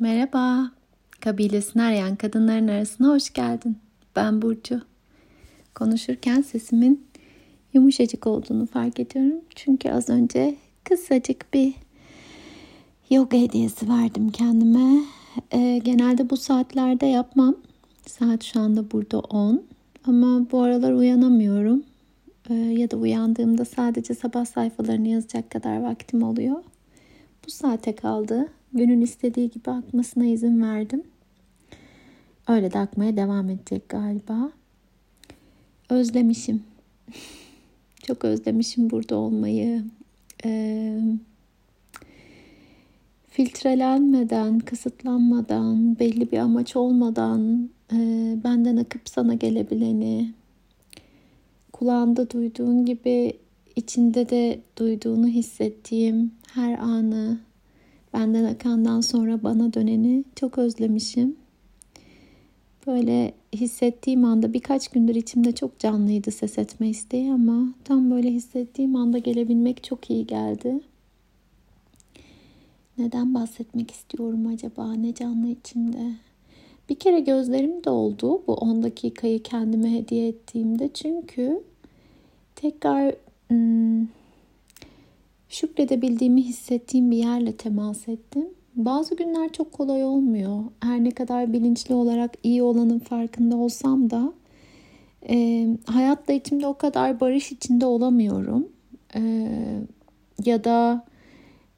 Merhaba. Kabilesini arayan kadınların arasına hoş geldin. Ben Burcu. Konuşurken sesimin yumuşacık olduğunu fark ediyorum. Çünkü az önce kısacık bir yoga hediyesi verdim kendime. Ee, genelde bu saatlerde yapmam. Saat şu anda burada 10. Ama bu aralar uyanamıyorum. Ee, ya da uyandığımda sadece sabah sayfalarını yazacak kadar vaktim oluyor. Bu saate kaldı günün istediği gibi akmasına izin verdim. Öyle de akmaya devam edecek galiba. Özlemişim. Çok özlemişim burada olmayı. Ee, filtrelenmeden, kısıtlanmadan, belli bir amaç olmadan e, benden akıp sana gelebileni, kulağında duyduğun gibi içinde de duyduğunu hissettiğim her anı Benden akandan sonra bana döneni çok özlemişim. Böyle hissettiğim anda birkaç gündür içimde çok canlıydı ses etme isteği ama tam böyle hissettiğim anda gelebilmek çok iyi geldi. Neden bahsetmek istiyorum acaba? Ne canlı içimde? Bir kere gözlerim doldu bu 10 dakikayı kendime hediye ettiğimde. Çünkü tekrar hmm, şükredebildiğimi hissettiğim bir yerle temas ettim. Bazı günler çok kolay olmuyor. Her ne kadar bilinçli olarak iyi olanın farkında olsam da e, hayatla içimde o kadar barış içinde olamıyorum. E, ya da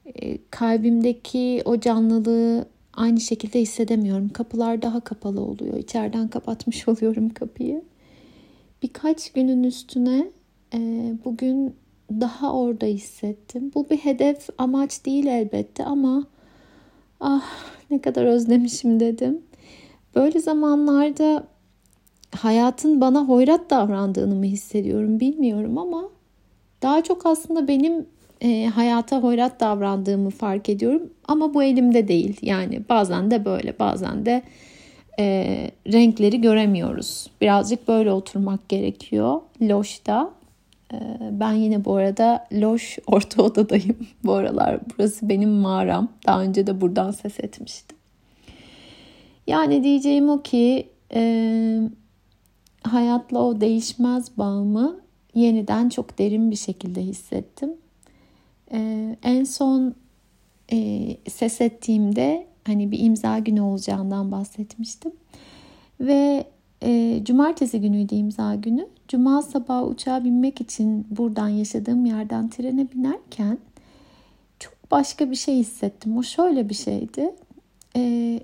e, kalbimdeki o canlılığı aynı şekilde hissedemiyorum. Kapılar daha kapalı oluyor. İçeriden kapatmış oluyorum kapıyı. Birkaç günün üstüne e, bugün daha orada hissettim. Bu bir hedef, amaç değil elbette ama ah ne kadar özlemişim dedim. Böyle zamanlarda hayatın bana hoyrat davrandığını mı hissediyorum bilmiyorum ama daha çok aslında benim e, hayata hoyrat davrandığımı fark ediyorum. Ama bu elimde değil. Yani bazen de böyle bazen de e, renkleri göremiyoruz. Birazcık böyle oturmak gerekiyor. Loşta ben yine bu arada loş orta odadayım. Bu aralar burası benim mağaram. Daha önce de buradan ses etmiştim. Yani diyeceğim o ki e, hayatla o değişmez bağımı yeniden çok derin bir şekilde hissettim. E, en son e, ses ettiğimde hani bir imza günü olacağından bahsetmiştim. Ve e, cumartesi günüydü imza günü. Cuma sabahı uçağa binmek için buradan yaşadığım yerden trene binerken çok başka bir şey hissettim. O şöyle bir şeydi. E,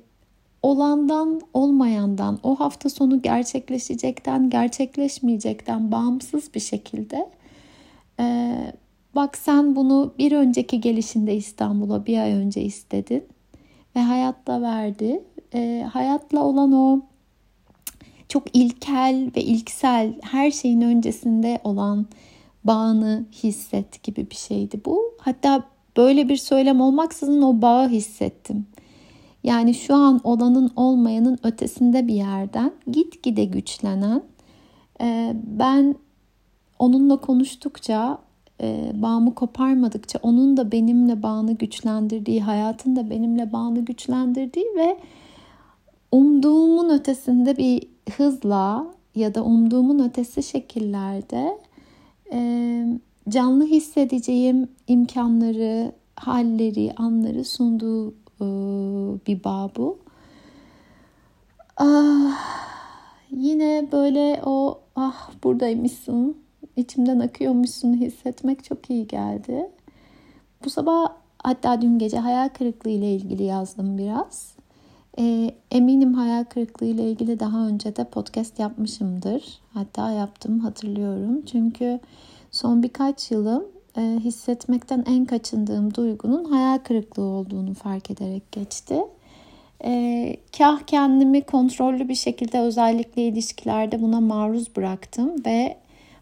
olandan olmayandan, o hafta sonu gerçekleşecekten gerçekleşmeyecekten bağımsız bir şekilde e, bak sen bunu bir önceki gelişinde İstanbul'a bir ay önce istedin ve hayatta verdi. E, hayatla olan o çok ilkel ve ilksel her şeyin öncesinde olan bağını hisset gibi bir şeydi bu. Hatta böyle bir söylem olmaksızın o bağı hissettim. Yani şu an olanın olmayanın ötesinde bir yerden gitgide güçlenen e, ben onunla konuştukça e, bağımı koparmadıkça onun da benimle bağını güçlendirdiği hayatın da benimle bağını güçlendirdiği ve umduğumun ötesinde bir hızla ya da umduğumun ötesi şekillerde e, canlı hissedeceğim imkanları, halleri, anları sunduğu e, bir bağ bu. Ah, yine böyle o ah buradaymışsın, içimden akıyormuşsun hissetmek çok iyi geldi. Bu sabah hatta dün gece hayal kırıklığı ile ilgili yazdım biraz. E, eminim hayal kırıklığı ile ilgili daha önce de podcast yapmışımdır. Hatta yaptım hatırlıyorum. Çünkü son birkaç yılım e, hissetmekten en kaçındığım duygunun hayal kırıklığı olduğunu fark ederek geçti. E, kah kendimi kontrollü bir şekilde özellikle ilişkilerde buna maruz bıraktım ve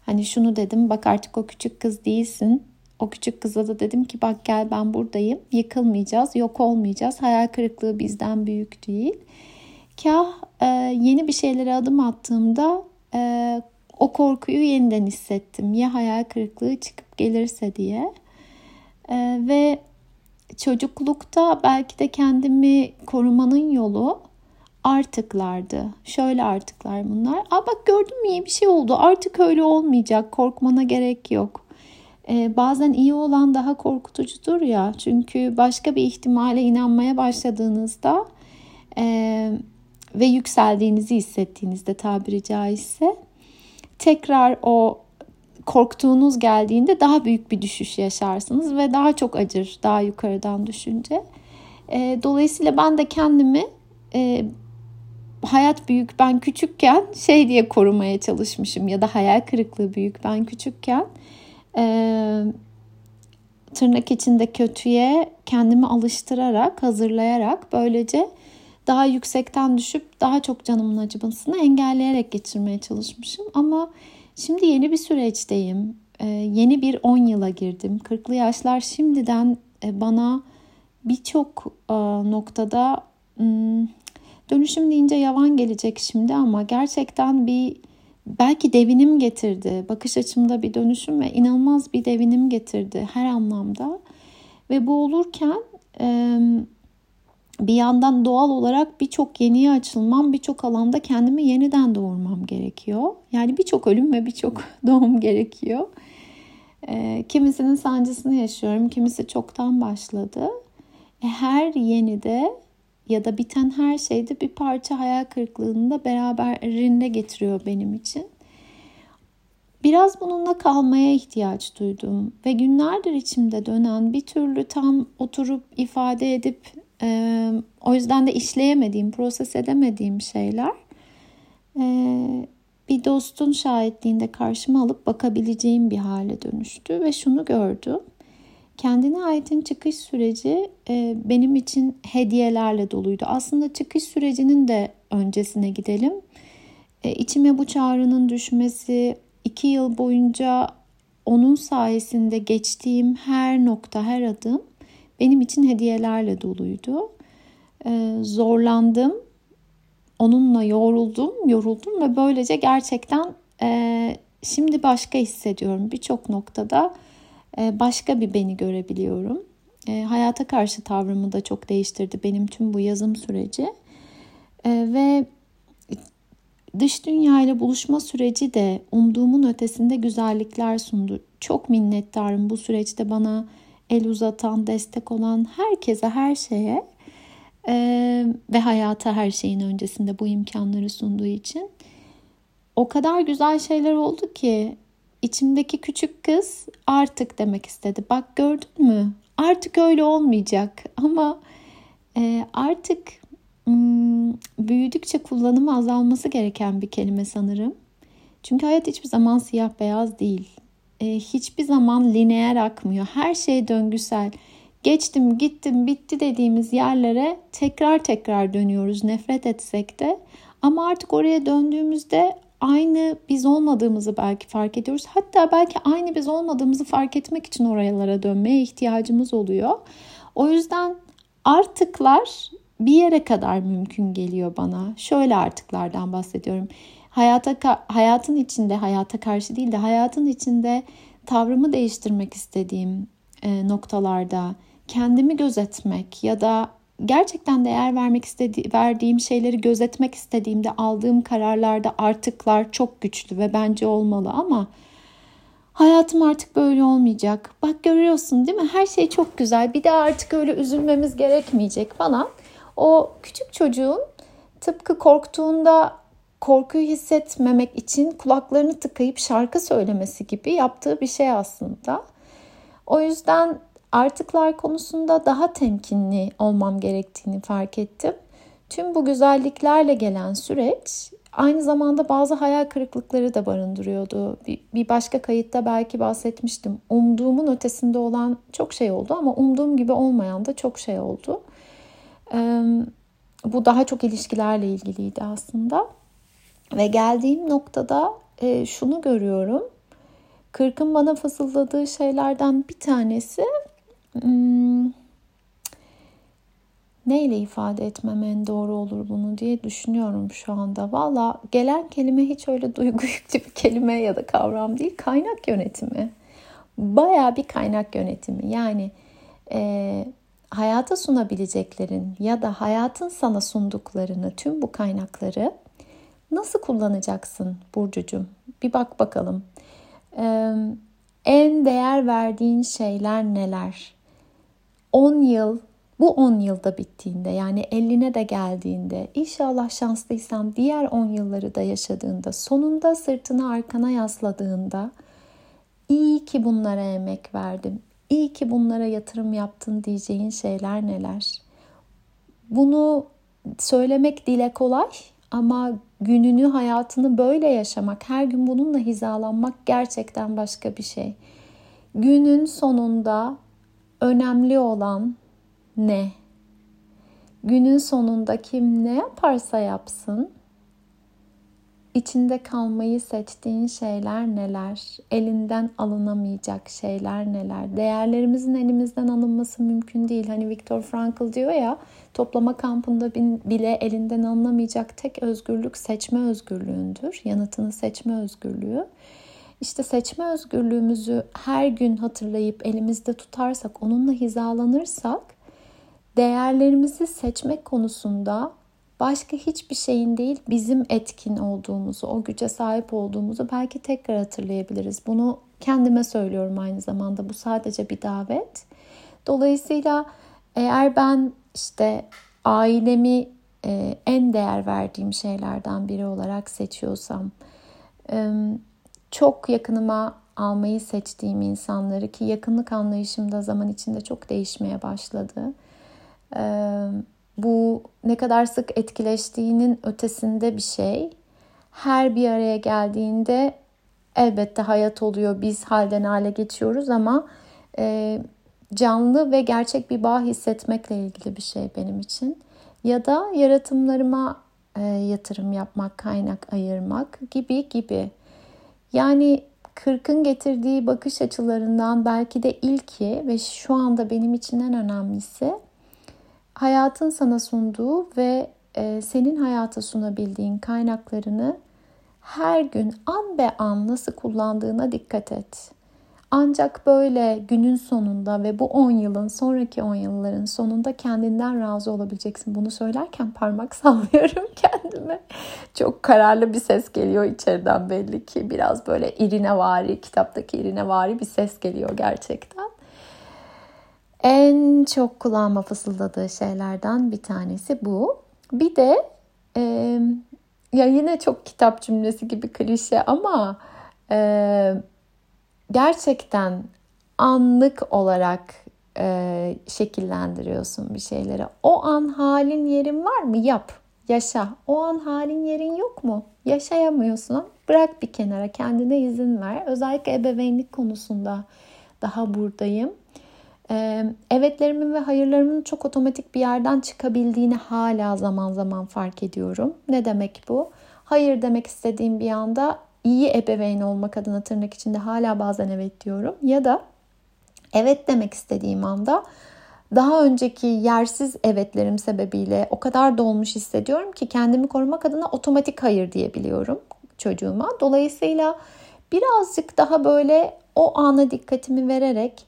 hani şunu dedim bak artık o küçük kız değilsin o küçük kıza da dedim ki bak gel ben buradayım. Yıkılmayacağız, yok olmayacağız. Hayal kırıklığı bizden büyük değil. Kah e, yeni bir şeylere adım attığımda e, o korkuyu yeniden hissettim. Ya hayal kırıklığı çıkıp gelirse diye. E, ve çocuklukta belki de kendimi korumanın yolu artıklardı. Şöyle artıklar bunlar. Aa bak gördün mü iyi bir şey oldu. Artık öyle olmayacak. Korkmana gerek yok. Ee, bazen iyi olan daha korkutucudur ya. Çünkü başka bir ihtimale inanmaya başladığınızda e, ve yükseldiğinizi hissettiğinizde tabiri caizse tekrar o korktuğunuz geldiğinde daha büyük bir düşüş yaşarsınız ve daha çok acır daha yukarıdan düşünce. E, dolayısıyla ben de kendimi e, hayat büyük ben küçükken şey diye korumaya çalışmışım ya da hayal kırıklığı büyük ben küçükken e, tırnak içinde kötüye kendimi alıştırarak hazırlayarak böylece daha yüksekten düşüp daha çok canımın acımasını engelleyerek geçirmeye çalışmışım ama Şimdi yeni bir süreçteyim. Ee, yeni bir 10 yıla girdim. 40'lı yaşlar şimdiden e, bana birçok e, noktada hmm, dönüşüm deyince yavan gelecek şimdi ama gerçekten bir belki devinim getirdi. Bakış açımda bir dönüşüm ve inanılmaz bir devinim getirdi her anlamda. Ve bu olurken bir yandan doğal olarak birçok yeniye açılmam, birçok alanda kendimi yeniden doğurmam gerekiyor. Yani birçok ölüm ve birçok doğum gerekiyor. E, kimisinin sancısını yaşıyorum, kimisi çoktan başladı. E, her yenide ya da biten her şeyde bir parça hayal kırıklığını da beraberinde getiriyor benim için. Biraz bununla kalmaya ihtiyaç duydum ve günlerdir içimde dönen bir türlü tam oturup ifade edip e, o yüzden de işleyemediğim, proses edemediğim şeyler e, bir dostun şahitliğinde karşıma alıp bakabileceğim bir hale dönüştü ve şunu gördüm. Kendine aitin çıkış süreci e, benim için hediyelerle doluydu. Aslında çıkış sürecinin de öncesine gidelim. E, içime bu çağrının düşmesi, iki yıl boyunca onun sayesinde geçtiğim her nokta, her adım benim için hediyelerle doluydu. Ee, zorlandım, onunla yoruldum, yoruldum ve böylece gerçekten e, şimdi başka hissediyorum. Birçok noktada e, başka bir beni görebiliyorum. E, hayata karşı tavrımı da çok değiştirdi benim tüm bu yazım süreci. E, ve dış dünya ile buluşma süreci de umduğumun ötesinde güzellikler sundu. Çok minnettarım bu süreçte bana el uzatan, destek olan herkese, her şeye ve hayata her şeyin öncesinde bu imkanları sunduğu için o kadar güzel şeyler oldu ki içimdeki küçük kız artık demek istedi. Bak gördün mü? Artık öyle olmayacak ama e, artık hmm, büyüdükçe kullanımı azalması gereken bir kelime sanırım. Çünkü hayat hiçbir zaman siyah beyaz değil e, hiçbir zaman lineer akmıyor. Her şey döngüsel. Geçtim, gittim, bitti dediğimiz yerlere tekrar tekrar dönüyoruz nefret etsek de. Ama artık oraya döndüğümüzde aynı biz olmadığımızı belki fark ediyoruz. Hatta belki aynı biz olmadığımızı fark etmek için oralara dönmeye ihtiyacımız oluyor. O yüzden artıklar bir yere kadar mümkün geliyor bana. Şöyle artıklardan bahsediyorum hayata hayatın içinde hayata karşı değil de hayatın içinde tavrımı değiştirmek istediğim e, noktalarda kendimi gözetmek ya da gerçekten değer vermek istediğim verdiğim şeyleri gözetmek istediğimde aldığım kararlarda artıklar çok güçlü ve bence olmalı ama hayatım artık böyle olmayacak. Bak görüyorsun değil mi? Her şey çok güzel. Bir de artık öyle üzülmemiz gerekmeyecek falan. O küçük çocuğun tıpkı korktuğunda korkuyu hissetmemek için kulaklarını tıkayıp şarkı söylemesi gibi yaptığı bir şey aslında. O yüzden artıklar konusunda daha temkinli olmam gerektiğini fark ettim. Tüm bu güzelliklerle gelen süreç aynı zamanda bazı hayal kırıklıkları da barındırıyordu. Bir, başka kayıtta belki bahsetmiştim. Umduğumun ötesinde olan çok şey oldu ama umduğum gibi olmayan da çok şey oldu. Bu daha çok ilişkilerle ilgiliydi aslında. Ve geldiğim noktada şunu görüyorum. Kırkın bana fısıldadığı şeylerden bir tanesi hmm, neyle ifade etmem en doğru olur bunu diye düşünüyorum şu anda. Valla gelen kelime hiç öyle duygu yüklü bir kelime ya da kavram değil. Kaynak yönetimi. Baya bir kaynak yönetimi. Yani e, hayata sunabileceklerin ya da hayatın sana sunduklarını, tüm bu kaynakları nasıl kullanacaksın Burcucuğum? Bir bak bakalım. Ee, en değer verdiğin şeyler neler? 10 yıl, bu 10 yılda bittiğinde yani 50'ne de geldiğinde inşallah şanslıysam diğer 10 yılları da yaşadığında sonunda sırtını arkana yasladığında iyi ki bunlara emek verdim. İyi ki bunlara yatırım yaptın diyeceğin şeyler neler? Bunu söylemek dile kolay ama gününü, hayatını böyle yaşamak, her gün bununla hizalanmak gerçekten başka bir şey. Günün sonunda önemli olan ne? Günün sonunda kim ne yaparsa yapsın içinde kalmayı seçtiğin şeyler neler? Elinden alınamayacak şeyler neler? Değerlerimizin elimizden alınması mümkün değil. Hani Viktor Frankl diyor ya, toplama kampında bile elinden alınamayacak tek özgürlük seçme özgürlüğündür. Yanıtını seçme özgürlüğü. İşte seçme özgürlüğümüzü her gün hatırlayıp elimizde tutarsak, onunla hizalanırsak değerlerimizi seçmek konusunda başka hiçbir şeyin değil bizim etkin olduğumuzu, o güce sahip olduğumuzu belki tekrar hatırlayabiliriz. Bunu kendime söylüyorum aynı zamanda. Bu sadece bir davet. Dolayısıyla eğer ben işte ailemi e, en değer verdiğim şeylerden biri olarak seçiyorsam, çok yakınıma almayı seçtiğim insanları ki yakınlık anlayışım da zaman içinde çok değişmeye başladı bu ne kadar sık etkileştiğinin ötesinde bir şey. Her bir araya geldiğinde elbette hayat oluyor. Biz halden hale geçiyoruz ama e, canlı ve gerçek bir bağ hissetmekle ilgili bir şey benim için. Ya da yaratımlarıma e, yatırım yapmak, kaynak ayırmak gibi gibi. Yani kırkın getirdiği bakış açılarından belki de ilki ve şu anda benim için en önemlisi hayatın sana sunduğu ve e, senin hayata sunabildiğin kaynaklarını her gün an be an nasıl kullandığına dikkat et. Ancak böyle günün sonunda ve bu 10 yılın sonraki 10 yılların sonunda kendinden razı olabileceksin. Bunu söylerken parmak sallıyorum kendime. Çok kararlı bir ses geliyor içeriden belli ki. Biraz böyle irine vari, kitaptaki irine vari bir ses geliyor gerçekten en çok kulağıma fısıldadığı şeylerden bir tanesi bu. Bir de e, ya yine çok kitap cümlesi gibi klişe ama e, gerçekten anlık olarak e, şekillendiriyorsun bir şeyleri. O an halin yerin var mı? Yap. Yaşa. O an halin yerin yok mu? Yaşayamıyorsun. Bırak bir kenara. Kendine izin ver. Özellikle ebeveynlik konusunda daha buradayım evetlerimin ve hayırlarımın çok otomatik bir yerden çıkabildiğini hala zaman zaman fark ediyorum. Ne demek bu? Hayır demek istediğim bir anda iyi ebeveyn olmak adına tırnak içinde hala bazen evet diyorum. Ya da evet demek istediğim anda daha önceki yersiz evetlerim sebebiyle o kadar dolmuş hissediyorum ki kendimi korumak adına otomatik hayır diyebiliyorum çocuğuma. Dolayısıyla birazcık daha böyle o ana dikkatimi vererek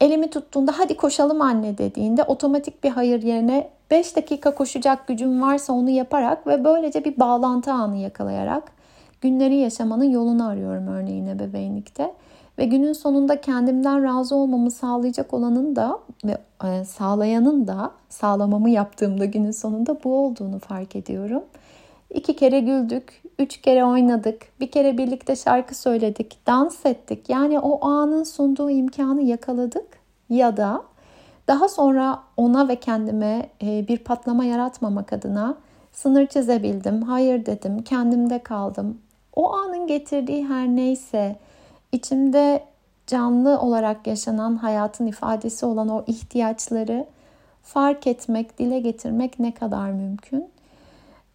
elimi tuttuğunda hadi koşalım anne dediğinde otomatik bir hayır yerine 5 dakika koşacak gücüm varsa onu yaparak ve böylece bir bağlantı anı yakalayarak günleri yaşamanın yolunu arıyorum örneğin ebeveynlikte. Ve günün sonunda kendimden razı olmamı sağlayacak olanın da ve e, sağlayanın da sağlamamı yaptığımda günün sonunda bu olduğunu fark ediyorum. İki kere güldük, üç kere oynadık, bir kere birlikte şarkı söyledik, dans ettik. Yani o anın sunduğu imkanı yakaladık ya da daha sonra ona ve kendime e, bir patlama yaratmamak adına sınır çizebildim, hayır dedim, kendimde kaldım. O anın getirdiği her neyse içimde canlı olarak yaşanan hayatın ifadesi olan o ihtiyaçları fark etmek, dile getirmek ne kadar mümkün?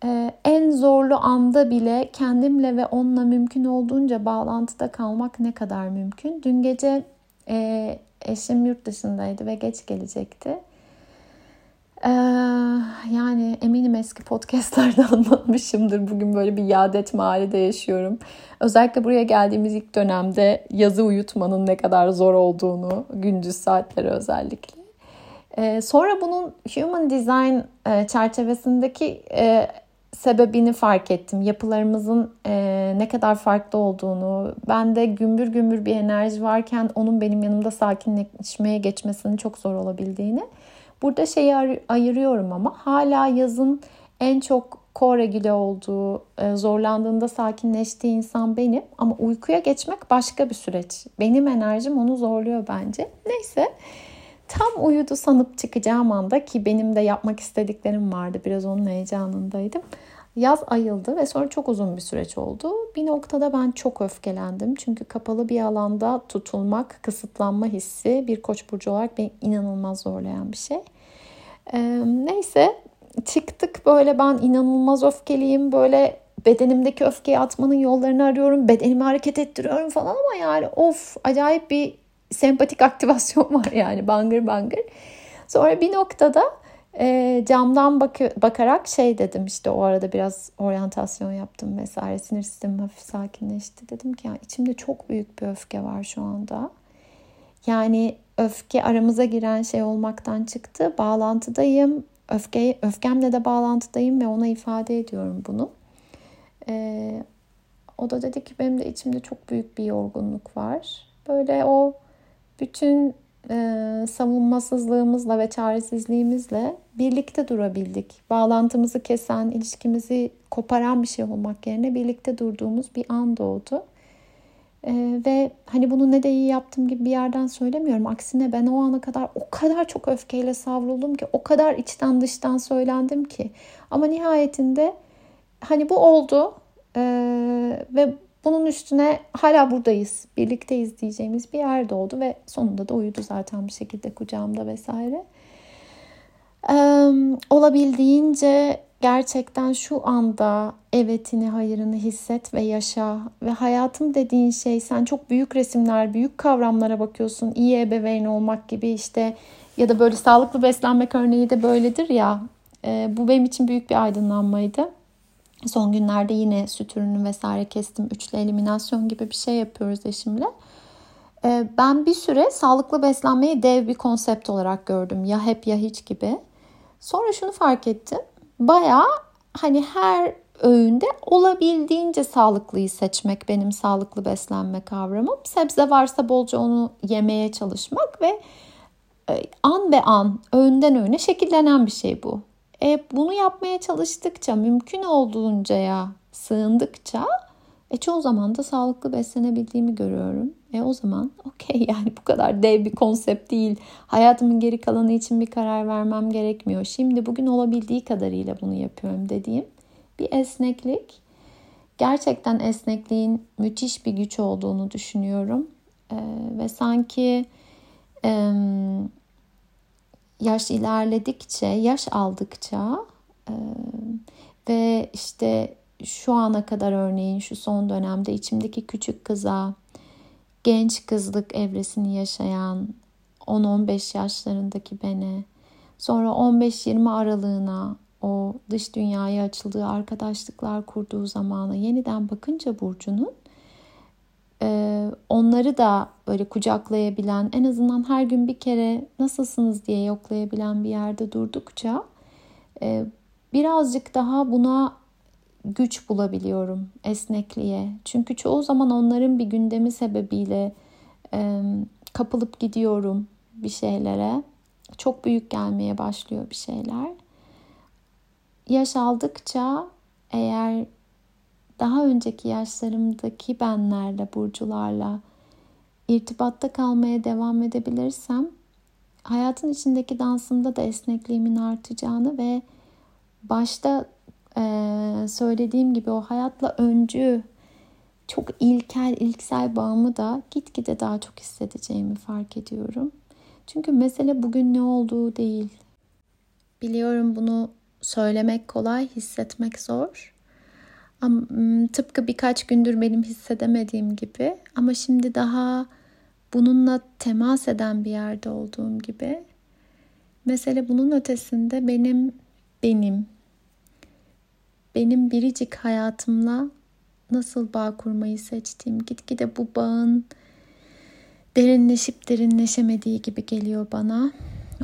Ee, en zorlu anda bile kendimle ve onunla mümkün olduğunca bağlantıda kalmak ne kadar mümkün? Dün gece e, eşim yurt dışındaydı ve geç gelecekti. Ee, yani eminim eski podcastlarda anlatmışımdır. Bugün böyle bir yad etme halinde yaşıyorum. Özellikle buraya geldiğimiz ilk dönemde yazı uyutmanın ne kadar zor olduğunu, gündüz saatleri özellikle. E, sonra bunun human design e, çerçevesindeki e, sebebini fark ettim. Yapılarımızın e, ne kadar farklı olduğunu, bende gümbür gümbür bir enerji varken onun benim yanımda sakinleşmeye geçmesinin çok zor olabildiğini. Burada şeyi ayırıyorum ama hala yazın en çok koregüle olduğu, e, zorlandığında sakinleştiği insan benim. Ama uykuya geçmek başka bir süreç. Benim enerjim onu zorluyor bence. Neyse tam uyudu sanıp çıkacağım anda ki benim de yapmak istediklerim vardı. Biraz onun heyecanındaydım. Yaz ayıldı ve sonra çok uzun bir süreç oldu. Bir noktada ben çok öfkelendim. Çünkü kapalı bir alanda tutulmak, kısıtlanma hissi bir koç burcu olarak beni inanılmaz zorlayan bir şey. Ee, neyse çıktık böyle ben inanılmaz öfkeliyim. Böyle bedenimdeki öfkeyi atmanın yollarını arıyorum. Bedenimi hareket ettiriyorum falan ama yani of acayip bir sempatik aktivasyon var yani bangır bangır. Sonra bir noktada e, camdan bak- bakarak şey dedim işte o arada biraz oryantasyon yaptım vesaire sinir sistemim hafif sakinleşti. Dedim ki ya içimde çok büyük bir öfke var şu anda. Yani öfke aramıza giren şey olmaktan çıktı. Bağlantıdayım. Öfke, öfkemle de bağlantıdayım ve ona ifade ediyorum bunu. Ee, o da dedi ki benim de içimde çok büyük bir yorgunluk var. Böyle o bütün e, savunmasızlığımızla ve çaresizliğimizle birlikte durabildik. Bağlantımızı kesen, ilişkimizi koparan bir şey olmak yerine birlikte durduğumuz bir an doğdu. Ee, ve hani bunu ne de iyi yaptım gibi bir yerden söylemiyorum. Aksine ben o ana kadar o kadar çok öfkeyle savruldum ki, o kadar içten dıştan söylendim ki. Ama nihayetinde hani bu oldu ee, ve bunun üstüne hala buradayız, birlikteyiz diyeceğimiz bir yer doğdu ve sonunda da uyudu zaten bir şekilde kucağımda vesaire. Ee, olabildiğince gerçekten şu anda evetini, hayırını hisset ve yaşa. Ve hayatım dediğin şey sen çok büyük resimler, büyük kavramlara bakıyorsun. İyi ebeveyn olmak gibi işte ya da böyle sağlıklı beslenmek örneği de böyledir ya. E, bu benim için büyük bir aydınlanmaydı. Son günlerde yine süt ürünü vesaire kestim. Üçlü eliminasyon gibi bir şey yapıyoruz eşimle. E, ben bir süre sağlıklı beslenmeyi dev bir konsept olarak gördüm. Ya hep ya hiç gibi. Sonra şunu fark ettim baya hani her öğünde olabildiğince sağlıklıyı seçmek benim sağlıklı beslenme kavramım. Sebze varsa bolca onu yemeye çalışmak ve e, an be an, öğünden öğüne şekillenen bir şey bu. E, bunu yapmaya çalıştıkça, mümkün olduğunca ya sığındıkça e, çoğu zaman da sağlıklı beslenebildiğimi görüyorum. E o zaman okey yani bu kadar dev bir konsept değil. Hayatımın geri kalanı için bir karar vermem gerekmiyor. Şimdi bugün olabildiği kadarıyla bunu yapıyorum dediğim bir esneklik. Gerçekten esnekliğin müthiş bir güç olduğunu düşünüyorum. E, ve sanki e, yaş ilerledikçe, yaş aldıkça e, ve işte şu ana kadar örneğin şu son dönemde içimdeki küçük kıza genç kızlık evresini yaşayan 10-15 yaşlarındaki beni sonra 15-20 aralığına o dış dünyaya açıldığı arkadaşlıklar kurduğu zamana yeniden bakınca Burcu'nun e, onları da böyle kucaklayabilen en azından her gün bir kere nasılsınız diye yoklayabilen bir yerde durdukça e, birazcık daha buna güç bulabiliyorum esnekliğe. Çünkü çoğu zaman onların bir gündemi sebebiyle e, kapılıp gidiyorum bir şeylere. Çok büyük gelmeye başlıyor bir şeyler. Yaş aldıkça eğer daha önceki yaşlarımdaki benlerle, burcularla irtibatta kalmaya devam edebilirsem hayatın içindeki dansımda da esnekliğimin artacağını ve başta e, söylediğim gibi o hayatla öncü çok ilkel, ilksel bağımı da gitgide daha çok hissedeceğimi fark ediyorum. Çünkü mesele bugün ne olduğu değil. Biliyorum bunu söylemek kolay, hissetmek zor. Ama tıpkı birkaç gündür benim hissedemediğim gibi ama şimdi daha bununla temas eden bir yerde olduğum gibi mesele bunun ötesinde benim benim benim biricik hayatımla nasıl bağ kurmayı seçtiğim, gitgide bu bağın derinleşip derinleşemediği gibi geliyor bana.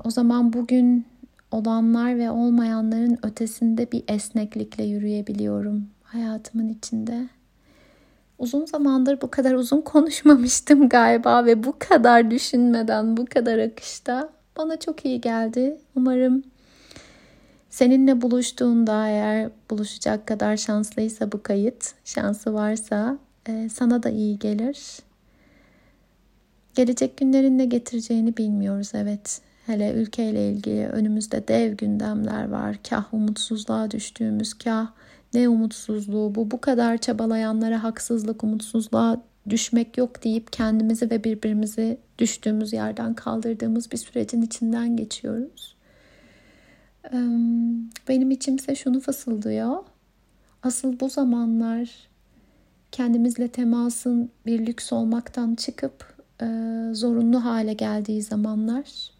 o zaman bugün olanlar ve olmayanların ötesinde bir esneklikle yürüyebiliyorum hayatımın içinde. Uzun zamandır bu kadar uzun konuşmamıştım galiba ve bu kadar düşünmeden, bu kadar akışta bana çok iyi geldi. Umarım seninle buluştuğunda eğer buluşacak kadar şanslıysa bu kayıt, şansı varsa e, sana da iyi gelir. Gelecek günlerin ne getireceğini bilmiyoruz evet. Hele ülkeyle ilgili önümüzde dev gündemler var. Kah umutsuzluğa düştüğümüz, kah ne umutsuzluğu bu bu kadar çabalayanlara haksızlık, umutsuzluğa düşmek yok deyip kendimizi ve birbirimizi düştüğümüz yerden kaldırdığımız bir sürecin içinden geçiyoruz. Benim içimse şunu fısıldıyor. Asıl bu zamanlar kendimizle temasın bir lüks olmaktan çıkıp zorunlu hale geldiği zamanlar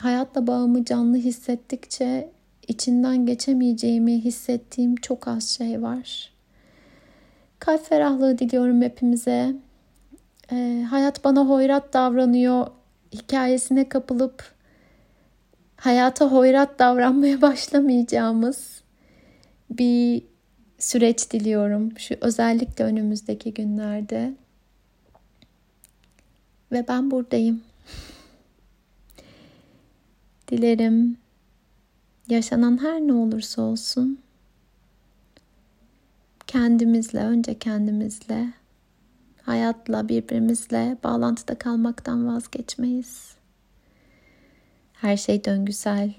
hayatla bağımı canlı hissettikçe içinden geçemeyeceğimi hissettiğim çok az şey var. Kalp ferahlığı diliyorum hepimize. Ee, hayat bana hoyrat davranıyor hikayesine kapılıp hayata hoyrat davranmaya başlamayacağımız bir süreç diliyorum. Şu özellikle önümüzdeki günlerde. Ve ben buradayım. Dilerim yaşanan her ne olursa olsun kendimizle önce kendimizle hayatla birbirimizle bağlantıda kalmaktan vazgeçmeyiz. Her şey döngüsel.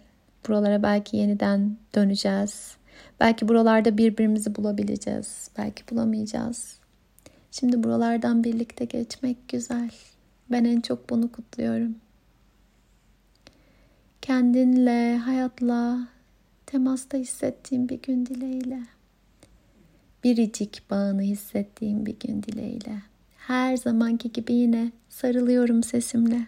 Buralara belki yeniden döneceğiz. Belki buralarda birbirimizi bulabileceğiz. Belki bulamayacağız. Şimdi buralardan birlikte geçmek güzel. Ben en çok bunu kutluyorum kendinle, hayatla temasta hissettiğim bir gün dileğiyle. Biricik bağını hissettiğim bir gün dileğiyle. Her zamanki gibi yine sarılıyorum sesimle.